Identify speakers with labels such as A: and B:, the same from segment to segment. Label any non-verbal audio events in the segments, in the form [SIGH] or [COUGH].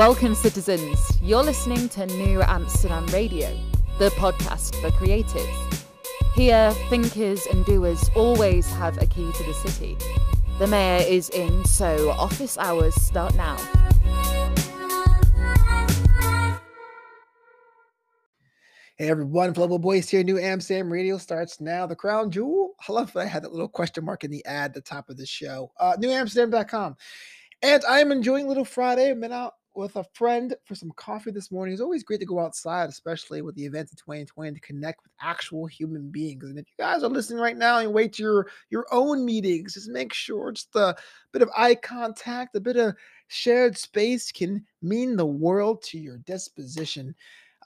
A: Welcome, citizens. You're listening to New Amsterdam Radio, the podcast for creatives. Here, thinkers and doers always have a key to the city. The mayor is in, so office hours start now.
B: Hey everyone, Global Boys here. New Amsterdam Radio starts now. The crown jewel. I love that I had that little question mark in the ad at the top of the show. Uh, knewamsterdam.com. And I'm enjoying Little Friday. I've been out with a friend for some coffee this morning. It's always great to go outside, especially with the events of 2020, to connect with actual human beings. And if you guys are listening right now and wait to your your own meetings, just make sure just a bit of eye contact, a bit of shared space can mean the world to your disposition.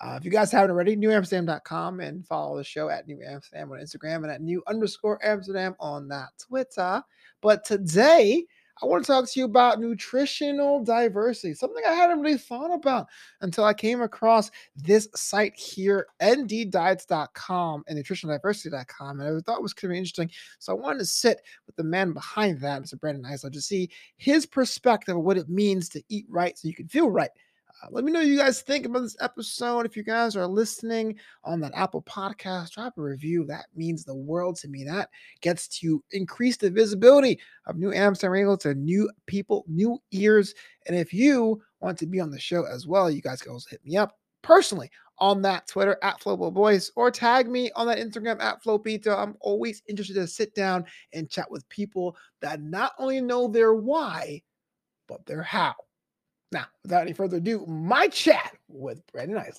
B: Uh, if you guys haven't already, knewamsterdam.com and follow the show at New Amsterdam on Instagram and at New underscore Amsterdam on that Twitter. But today, I want to talk to you about nutritional diversity, something I hadn't really thought about until I came across this site here, nddiets.com and nutritionaldiversity.com. And I thought it was kind of interesting. So I wanted to sit with the man behind that, Mr. Brandon Eisler, to see his perspective of what it means to eat right so you can feel right. Uh, let me know what you guys think about this episode. If you guys are listening on that Apple podcast, drop a review. That means the world to me. That gets to increase the visibility of New Amsterdam Radio to new people, new ears. And if you want to be on the show as well, you guys can also hit me up personally on that Twitter at Flowable Voice or tag me on that Instagram at Flowpito. I'm always interested to sit down and chat with people that not only know their why, but their how. Now, without any further ado, my chat with Brandon Eisler.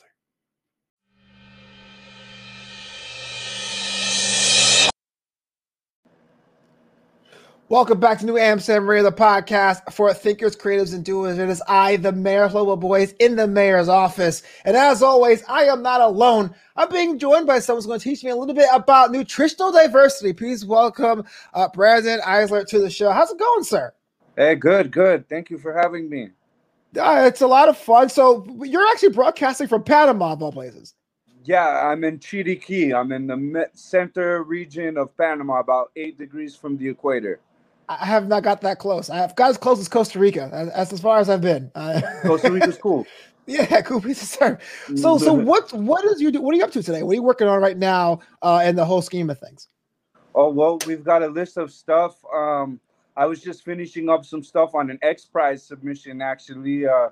B: Welcome back to New Amsterdam Radio, the podcast for thinkers, creatives, and doers. It is I, the mayor, Global Boys, in the mayor's office. And as always, I am not alone. I'm being joined by someone who's going to teach me a little bit about nutritional diversity. Please welcome uh, Brandon Eisler to the show. How's it going, sir?
C: Hey, good, good. Thank you for having me.
B: Uh, it's a lot of fun. So you're actually broadcasting from Panama, of all places.
C: Yeah, I'm in Chiriqui. I'm in the center region of Panama, about eight degrees from the equator.
B: I have not got that close. I have got as close as Costa Rica. That's as far as I've been. Uh, [LAUGHS]
C: Costa Rica's cool. [LAUGHS]
B: Yeah, cool piece of serve. So, so what what is you do? What are you up to today? What are you working on right now? Uh, in the whole scheme of things.
C: Oh well, we've got a list of stuff. Um, I was just finishing up some stuff on an X Prize submission actually uh,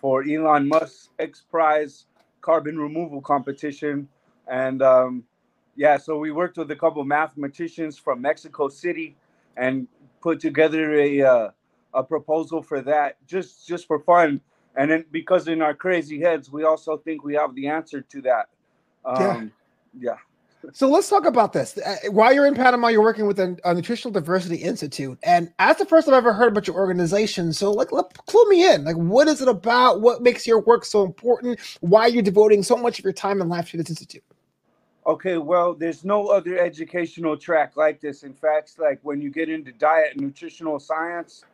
C: for Elon Musk's X Prize carbon removal competition, and um, yeah, so we worked with a couple mathematicians from Mexico City and put together a uh, a proposal for that just just for fun. And then because in our crazy heads we also think we have the answer to that. Um, yeah. yeah
B: so let's talk about this. Uh, while you're in Panama, you're working with a, Nutritional Diversity Institute, and that's the first I've ever heard about your organization. So, like, let, clue me in. Like, what is it about? What makes your work so important? Why are you devoting so much of your time and life to this institute?
C: Okay, well, there's no other educational track like this. In fact, like when you get into diet and nutritional science,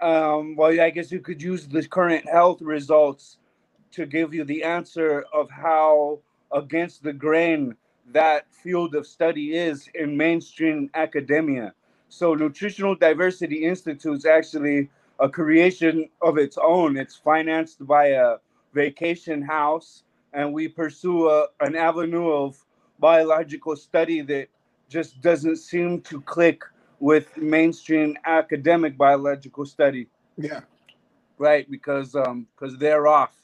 C: um, well, I guess you could use the current health results to give you the answer of how against the grain that field of study is in mainstream academia. So, Nutritional Diversity Institute is actually a creation of its own. It's financed by a vacation house, and we pursue a, an avenue of biological study that just doesn't seem to click with mainstream academic biological study.
B: Yeah.
C: Right, because um because they're off.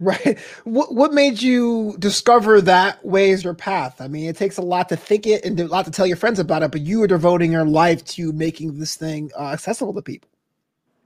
B: Right. What what made you discover that way is your path? I mean, it takes a lot to think it and a lot to tell your friends about it, but you are devoting your life to making this thing uh, accessible to people.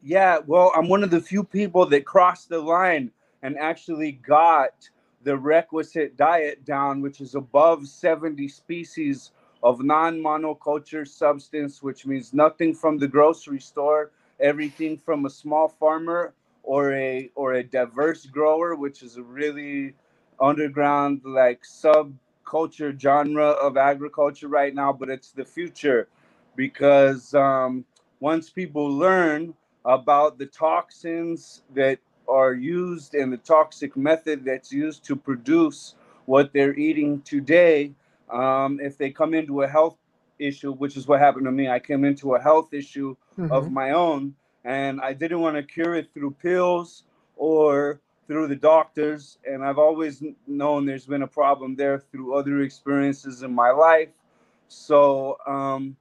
C: Yeah, well, I'm one of the few people that crossed the line and actually got the requisite diet down, which is above 70 species of non-monoculture substance, which means nothing from the grocery store, everything from a small farmer or a or a diverse grower, which is a really underground like subculture genre of agriculture right now, but it's the future because um, once people learn about the toxins that are used and the toxic method that's used to produce what they're eating today, um, if they come into a health issue, which is what happened to me, I came into a health issue mm-hmm. of my own, and I didn't want to cure it through pills or through the doctors. And I've always known there's been a problem there through other experiences in my life. So, um,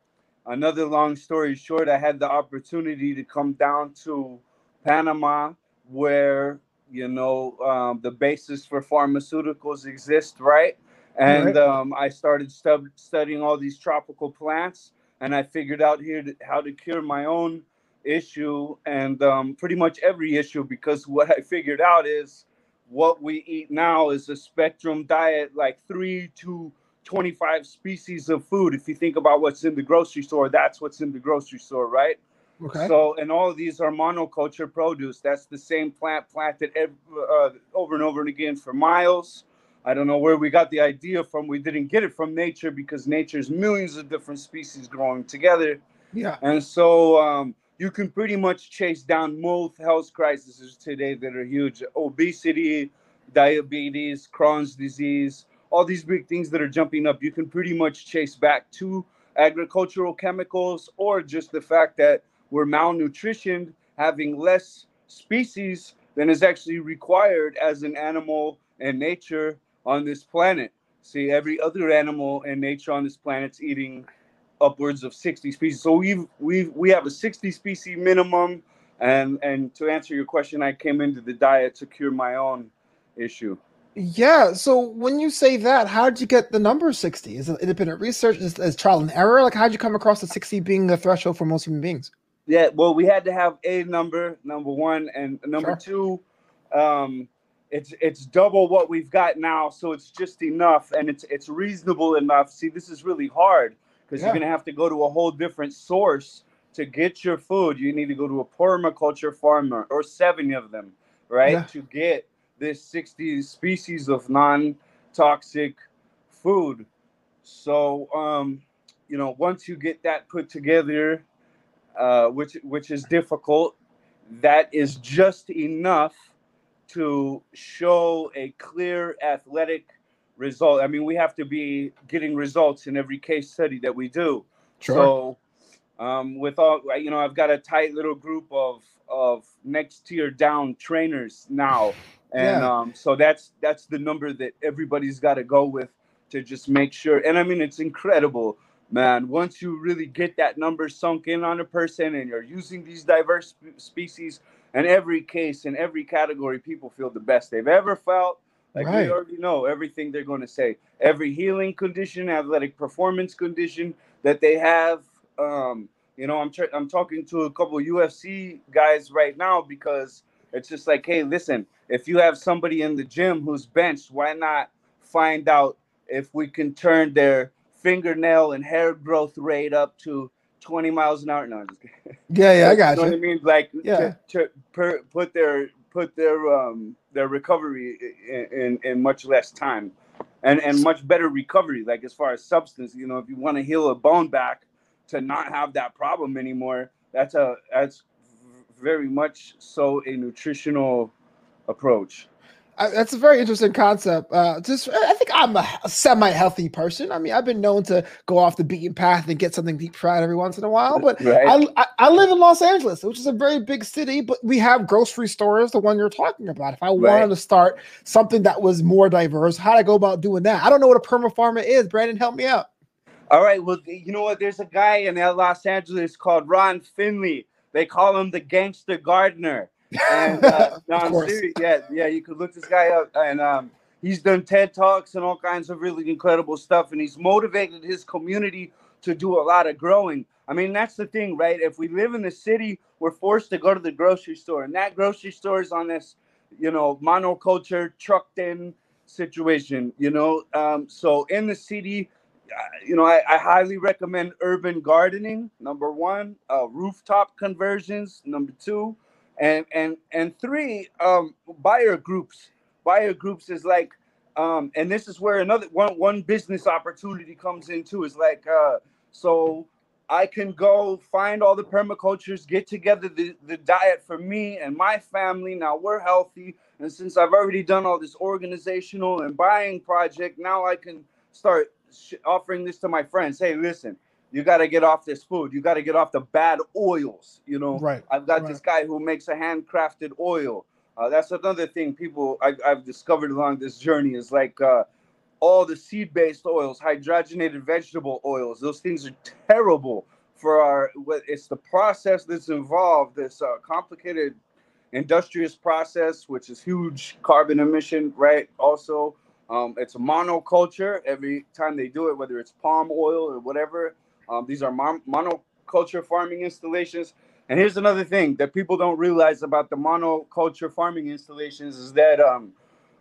C: another long story short, I had the opportunity to come down to Panama, where you know um, the basis for pharmaceuticals exist, right? And right. Um, I started stu- studying all these tropical plants, and I figured out here to, how to cure my own issue and um, pretty much every issue because what I figured out is what we eat now is a spectrum diet, like three to 25 species of food. If you think about what's in the grocery store, that's what's in the grocery store, right? Okay. So, and all of these are monoculture produce. That's the same plant planted every, uh, over and over and again for miles. I don't know where we got the idea from. We didn't get it from nature because nature's millions of different species growing together.
B: Yeah.
C: And so, um, you can pretty much chase down most health crises today that are huge obesity, diabetes, Crohn's disease, all these big things that are jumping up. You can pretty much chase back to agricultural chemicals or just the fact that we're malnutritioned, having less species than is actually required as an animal and nature on this planet. See, every other animal and nature on this planet's eating upwards of 60 species. So we've we've we have a 60 species minimum. And and to answer your question, I came into the diet to cure my own issue.
B: Yeah. So when you say that, how did you get the number 60? Is it independent research? Is, is trial and error? Like, how did you come across the 60 being the threshold for most human beings?
C: Yeah. Well, we had to have a number, number one, and number sure. two. Um, it's it's double what we've got now, so it's just enough, and it's it's reasonable enough. See, this is really hard because yeah. you're going to have to go to a whole different source to get your food. You need to go to a permaculture farmer or seven of them, right, yeah. to get this 60 species of non-toxic food. So, um, you know, once you get that put together, uh, which which is difficult, that is just enough to show a clear athletic result. I mean, we have to be getting results in every case study that we do. Sure. So, um, with all you know, I've got a tight little group of of next tier down trainers now, and yeah. um, so that's that's the number that everybody's got to go with to just make sure. And I mean, it's incredible, man. Once you really get that number sunk in on a person, and you're using these diverse species, and every case in every category, people feel the best they've ever felt like right. we already know everything they're going to say. Every healing condition, athletic performance condition that they have. Um, you know, I'm tra- I'm talking to a couple UFC guys right now because it's just like, hey, listen, if you have somebody in the gym who's benched, why not find out if we can turn their fingernail and hair growth rate up to 20 miles an hour? No,
B: yeah, yeah, I [LAUGHS] got
C: you.
B: Know
C: what I mean? Like, yeah. To, to per, put their put their um, their recovery in, in, in much less time and and much better recovery like as far as substance you know if you want to heal a bone back to not have that problem anymore that's a that's very much so a nutritional approach
B: I, that's a very interesting concept. Uh, just, I think I'm a semi-healthy person. I mean, I've been known to go off the beaten path and get something deep fried every once in a while. But right. I, I, I, live in Los Angeles, which is a very big city. But we have grocery stores, the one you're talking about. If I right. wanted to start something that was more diverse, how do I go about doing that? I don't know what a perma farmer is. Brandon, help me out.
C: All right. Well, you know what? There's a guy in Los Angeles called Ron Finley. They call him the gangster gardener and uh, no, I'm serious. Yeah, yeah, you could look this guy up, and um, he's done TED talks and all kinds of really incredible stuff, and he's motivated his community to do a lot of growing. I mean, that's the thing, right? If we live in the city, we're forced to go to the grocery store, and that grocery store is on this, you know, monoculture trucked in situation, you know. Um, so in the city, uh, you know, I, I, highly recommend urban gardening. Number one, uh, rooftop conversions. Number two, and and and three um buyer groups. Buyer groups is like um and this is where another one one business opportunity comes into is like uh so i can go find all the permacultures get together the, the diet for me and my family. Now we're healthy. And since i've already done all this organizational and buying project now i can start sh- offering this to my friends. Hey listen you got to get off this food. You got to get off the bad oils. You know,
B: right?
C: I've got
B: right.
C: this guy who makes a handcrafted oil. Uh, that's another thing people I, have discovered along this journey is like uh, all the seed-based oils, hydrogenated vegetable oils. Those things are terrible for our. It's the process that's involved. This uh, complicated, industrious process, which is huge carbon emission, right? Also, um, it's a monoculture. Every time they do it, whether it's palm oil or whatever, um, these are mon- monoculture farming installations. And here's another thing that people don't realize about the monoculture farming installations is that um,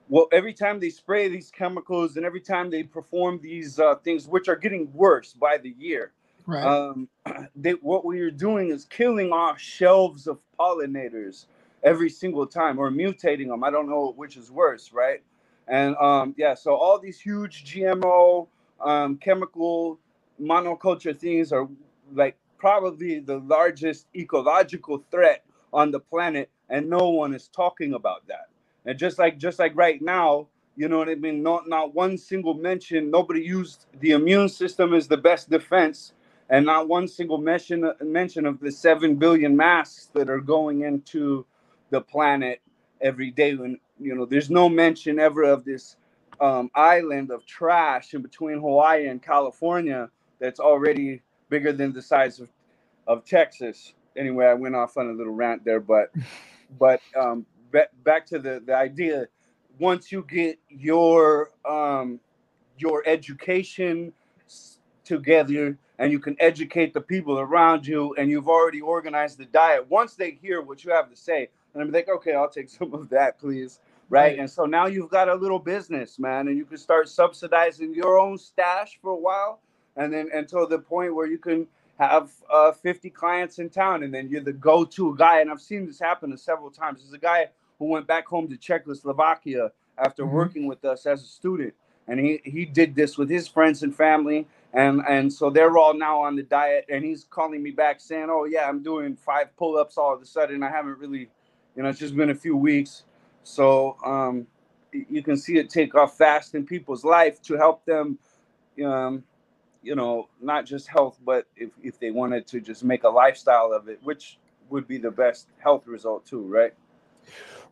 C: well, every time they spray these chemicals and every time they perform these uh, things, which are getting worse by the year,
B: right.
C: um, [CLEARS THROAT] they, what we are doing is killing off shelves of pollinators every single time or mutating them. I don't know which is worse, right? And um, yeah, so all these huge GMO um, chemical monoculture things are like probably the largest ecological threat on the planet, and no one is talking about that. And just like just like right now, you know what I mean? Not not one single mention. Nobody used the immune system as the best defense, and not one single mention mention of the seven billion masks that are going into the planet every day. When you know, there's no mention ever of this um, island of trash in between Hawaii and California that's already bigger than the size of, of Texas. Anyway, I went off on a little rant there, but [LAUGHS] but um, back, back to the, the idea. Once you get your um, your education together and you can educate the people around you and you've already organized the diet once they hear what you have to say and i'm like okay i'll take [LAUGHS] some of that please right? right? And so now you've got a little business, man, and you can start subsidizing your own stash for a while, and then until the point where you can have uh, 50 clients in town, and then you're the go-to guy. And I've seen this happen several times. There's a guy who went back home to Czechoslovakia after mm-hmm. working with us as a student, and he he did this with his friends and family. And, and so they're all now on the diet, and he's calling me back saying, "Oh yeah, I'm doing five pull-ups all of a sudden. I haven't really, you know, it's just been a few weeks." So um, you can see it take off fast in people's life to help them, um, you know, not just health, but if, if they wanted to just make a lifestyle of it, which would be the best health result too, right?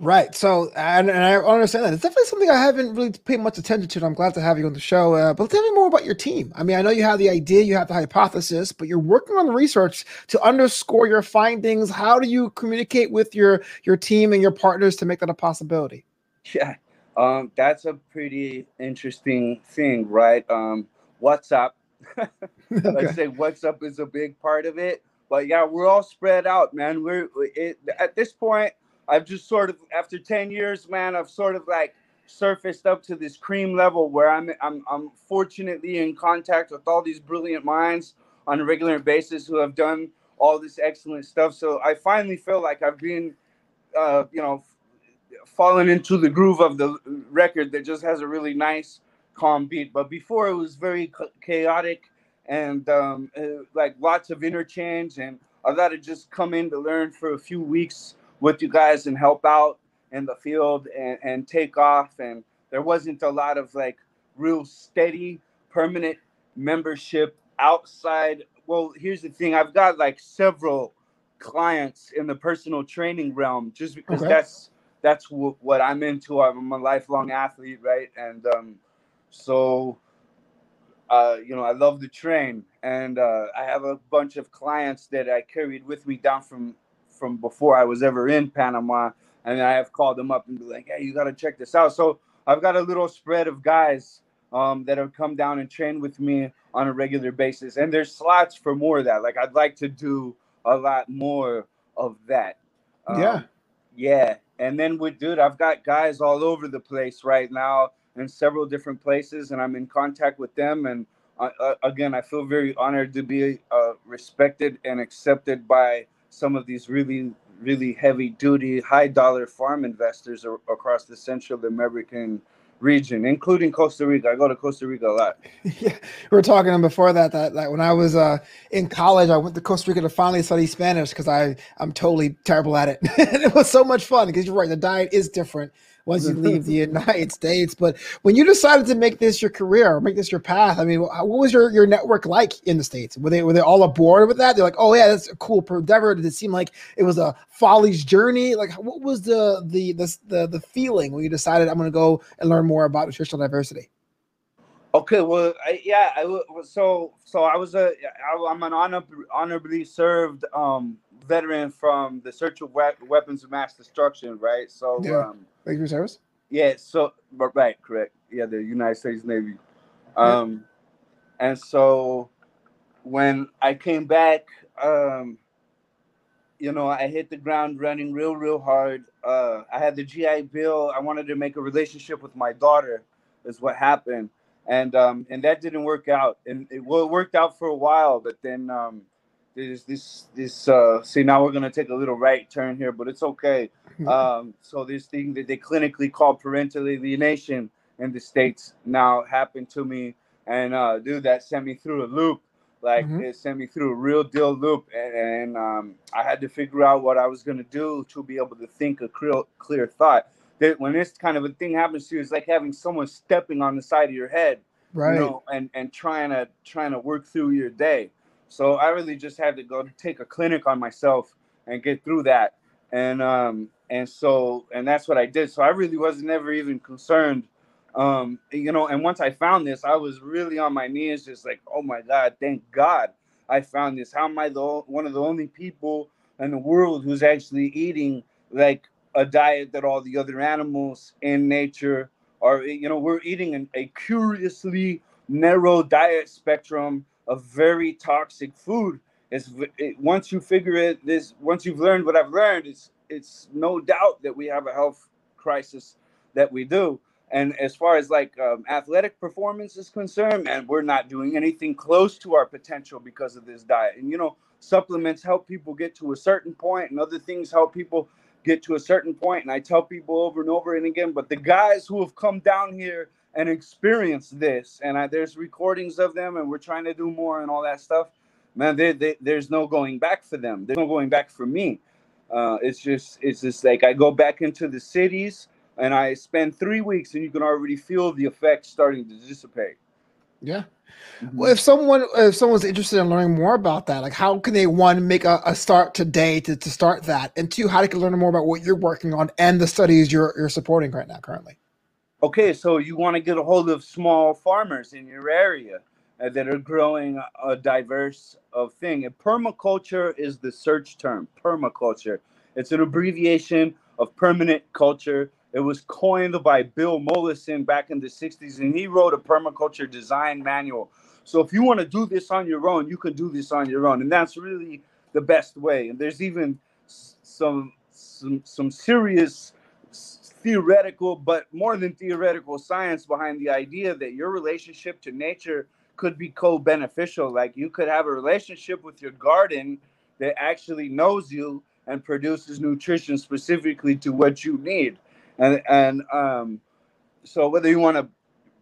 B: Right. So, and, and I understand that. It's definitely something I haven't really paid much attention to. And I'm glad to have you on the show. Uh, but tell me more about your team. I mean, I know you have the idea, you have the hypothesis, but you're working on the research to underscore your findings. How do you communicate with your your team and your partners to make that a possibility?
C: Yeah, um, that's a pretty interesting thing, right? Um, WhatsApp. [LAUGHS] okay. Let's say WhatsApp is a big part of it. But yeah, we're all spread out, man. We're it, at this point I've just sort of after 10 years, man, I've sort of like surfaced up to this cream level where I'm I'm I'm fortunately in contact with all these brilliant minds on a regular basis who have done all this excellent stuff. So I finally feel like I've been uh, you know fallen into the groove of the record that just has a really nice calm beat. But before it was very chaotic and um, uh, like lots of interchange and I thought I'd just come in to learn for a few weeks with you guys and help out in the field and, and take off. And there wasn't a lot of like real steady, permanent membership outside. Well, here's the thing I've got like several clients in the personal training realm just because okay. that's that's w- what I'm into. I'm a lifelong athlete, right? And um, so, uh, you know, I love to train, and uh, I have a bunch of clients that I carried with me down from from before I was ever in Panama. And I have called them up and be like, hey, you got to check this out. So I've got a little spread of guys um, that have come down and trained with me on a regular basis. And there's slots for more of that. Like I'd like to do a lot more of that.
B: Um, yeah.
C: Yeah. And then with dude, I've got guys all over the place right now in several different places, and I'm in contact with them. And uh, again, I feel very honored to be uh, respected and accepted by some of these really really heavy duty high dollar farm investors are, across the central american region including costa rica. I go to costa rica a lot. [LAUGHS]
B: Yeah we were talking before that that, that when i was uh, in college i went to costa rica to finally study spanish because i i'm totally terrible at it. [LAUGHS] And it was so much fun because you're right the diet is different once you leave the [LAUGHS] United States. But when you decided to make this your career or make this your path, I mean, what was your, your network like in the States? Were they were they all aboard with that? They're like, oh yeah, that's a cool endeavor. Did it seem like it was a folly's journey? Like what was the the the the, the feeling when you decided I'm gonna go and learn more about nutritional diversity?
C: Okay, well, I, yeah, I, so so I was a I, I'm an honor, honorably served um, veteran from the Search of we- Weapons of Mass Destruction, right? So,
B: yeah. um, thank you, service.
C: Yeah, so right, correct. Yeah, the United States Navy. Um, yeah. and so when I came back, um, you know, I hit the ground running real, real hard. Uh, I had the GI Bill. I wanted to make a relationship with my daughter, is what happened and um, and that didn't work out. And it, well, it worked out for a while, but then um, there's this this. Uh, see, now we're gonna take a little right turn here, but it's okay. [LAUGHS] Um, so this thing that they clinically call parental alienation in the states now happened to me, and uh, dude, that sent me through a loop. Like mm-hmm. it sent me through a real deal loop, and, and um, I had to figure out what I was gonna do to be able to think a clear, clear thought that when this kind of a thing happens to you, it's like having someone stepping on the side of your head,
B: right?
C: You know, and and trying to trying to work through your day. So I really just had to go take a clinic on myself and get through that, and um and so and that's what I did. So I really was never even concerned, um you know. And once I found this, I was really on my knees, just like, oh my God, thank God I found this. How am I the one of the only people in the world who's actually eating like a diet that all the other animals in nature are you know we're eating an, a curiously narrow diet spectrum of very toxic food. It's it, once you figure it this once you've learned what i've learned it's it's no doubt that we have a health crisis that we do. And as far as like um, athletic performance is concerned and we're not doing anything close to our potential because of this diet. And you know supplements help people get to a certain point and other things help people get to a certain point, and I tell people over and over and again, but the guys who have come down here and experience this, and I, there's recordings of them, and we're trying to do more and all that stuff. Man, they, they, there's no going back for them. There's no going back for me. Uh, it's just, it's just like I go back into the cities and I spend three weeks, and you can already feel the effects starting to dissipate.
B: Yeah. Mm-hmm. Well, if someone if someone's interested in learning more about that, like how can they one make a, a start today to, to start that, and two, how they can learn more about what you're working on and the studies you're you're supporting right now currently.
C: Okay, so you want to get a hold of small farmers in your area uh, that are growing a diverse of thing. And permaculture is the search term. Permaculture. It's an abbreviation of permanent culture it was coined by Bill Mollison back in the 60s, and he wrote a permaculture design manual. So if you want to do this on your own, you can do this on your own, and that's really the best way. And there's even some some some serious theoretical, but more than theoretical science behind the idea that your relationship to nature could be co-beneficial. Like you could have a relationship with your garden that actually knows you and produces nutrition specifically to what you need and and um, so whether you want to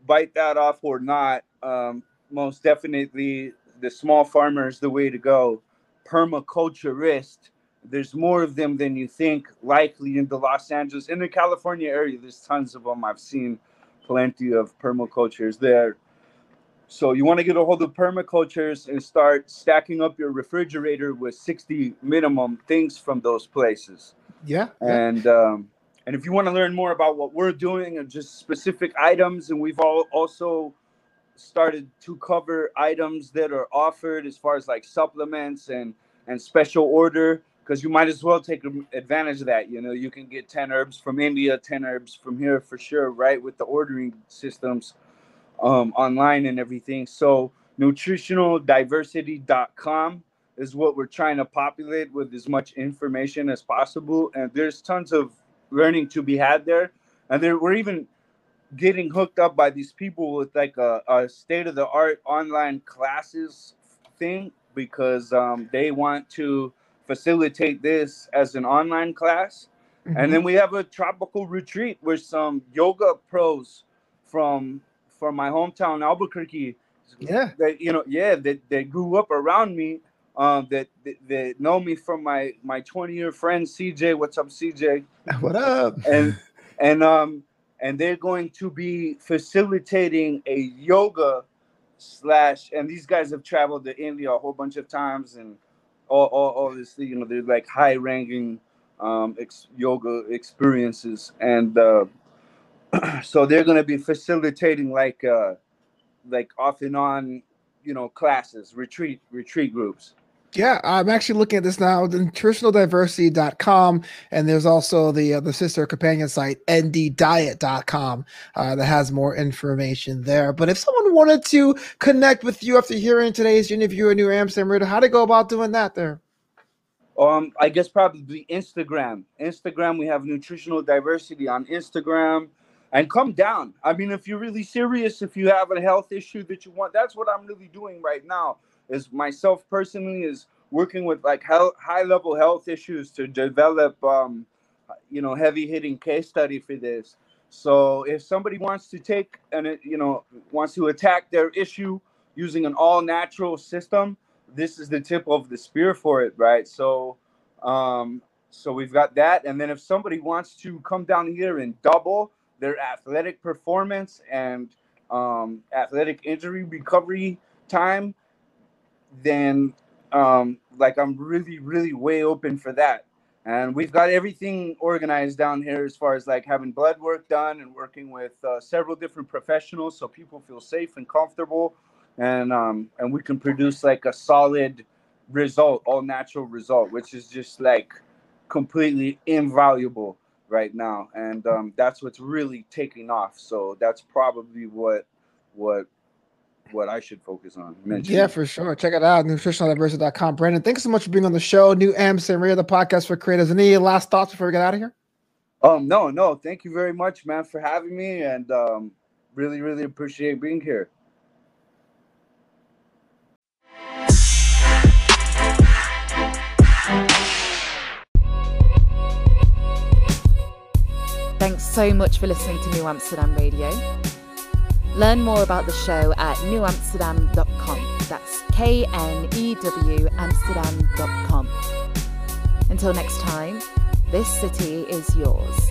C: bite that off or not, um, most definitely the small farmer is the way to go. Permaculturist, there's more of them than you think. Likely in the Los Angeles, in the California area, there's tons of them. I've seen plenty of permacultures there. So you want to get a hold of permacultures and start stacking up your refrigerator with 60 minimum things from those places.
B: Yeah.
C: And um, and if you want to learn more about what we're doing and just specific items, and we've all also started to cover items that are offered as far as like supplements and and special order because you might as well take advantage of that you know you can get 10 herbs from india 10 herbs from here for sure right with the ordering systems um, online and everything so nutritionaldiversity.com is what we're trying to populate with as much information as possible and there's tons of learning to be had there. And then we're even getting hooked up by these people with like a, a state of the art online classes thing because um, they want to facilitate this as an online class. Mm-hmm. And then we have a tropical retreat with some yoga pros from from my hometown Albuquerque.
B: Yeah.
C: That you know, yeah, that they grew up around me um, that, that, that know me from my my 20 year friend CJ. What's up, CJ? [LAUGHS]
B: What up?
C: And and um and they're going to be facilitating a yoga slash and these guys have traveled to India a whole bunch of times and all all, this you know they're like high ranking um ex- yoga experiences and uh [CLEARS THROAT] so they're going to be facilitating like uh like off and on you know classes retreat retreat groups
B: Yeah, I'm actually looking at this now, nutritionaldiversity.com, and there's also the uh, the sister companion site nddiet.com uh, that has more information there. But if someone wanted to connect with you after hearing today's interview at New Amsterdam Radio, how to go about doing that there?
C: Um, I guess probably Instagram. Instagram, we have nutritional diversity on Instagram. And come down. I mean, if you're really serious, if you have a health issue that you want, that's what I'm really doing right now. Is myself personally is working with like health, high level health issues to develop, um, you know, heavy hitting case study for this. So if somebody wants to take and you know wants to attack their issue using an all natural system, this is the tip of the spear for it, right? So, um, so we've got that, and then if somebody wants to come down here and double their athletic performance and um, athletic injury recovery time, then um, like I'm really, really way open for that. And we've got everything organized down here as far as like having blood work done and working with uh, several different professionals so people feel safe and comfortable. And um and we can produce like a solid result all natural result which is just like completely invaluable right now. And um that's what's really taking off. So that's probably what what what i should focus on mentioning.
B: Yeah, for sure. Check it out, nutritionaldiversity.com. Brandon, thanks so much for being on the show. New Amsterdam Radio, the podcast for creators. Any last thoughts before we get out of here?
C: um no no thank you very much man for having me and um really really appreciate being here
A: Thanks so much for listening to New Amsterdam Radio. Learn more about the show at knewamsterdam.com. That's K N E W Amsterdam.com. Until next time, this city is yours.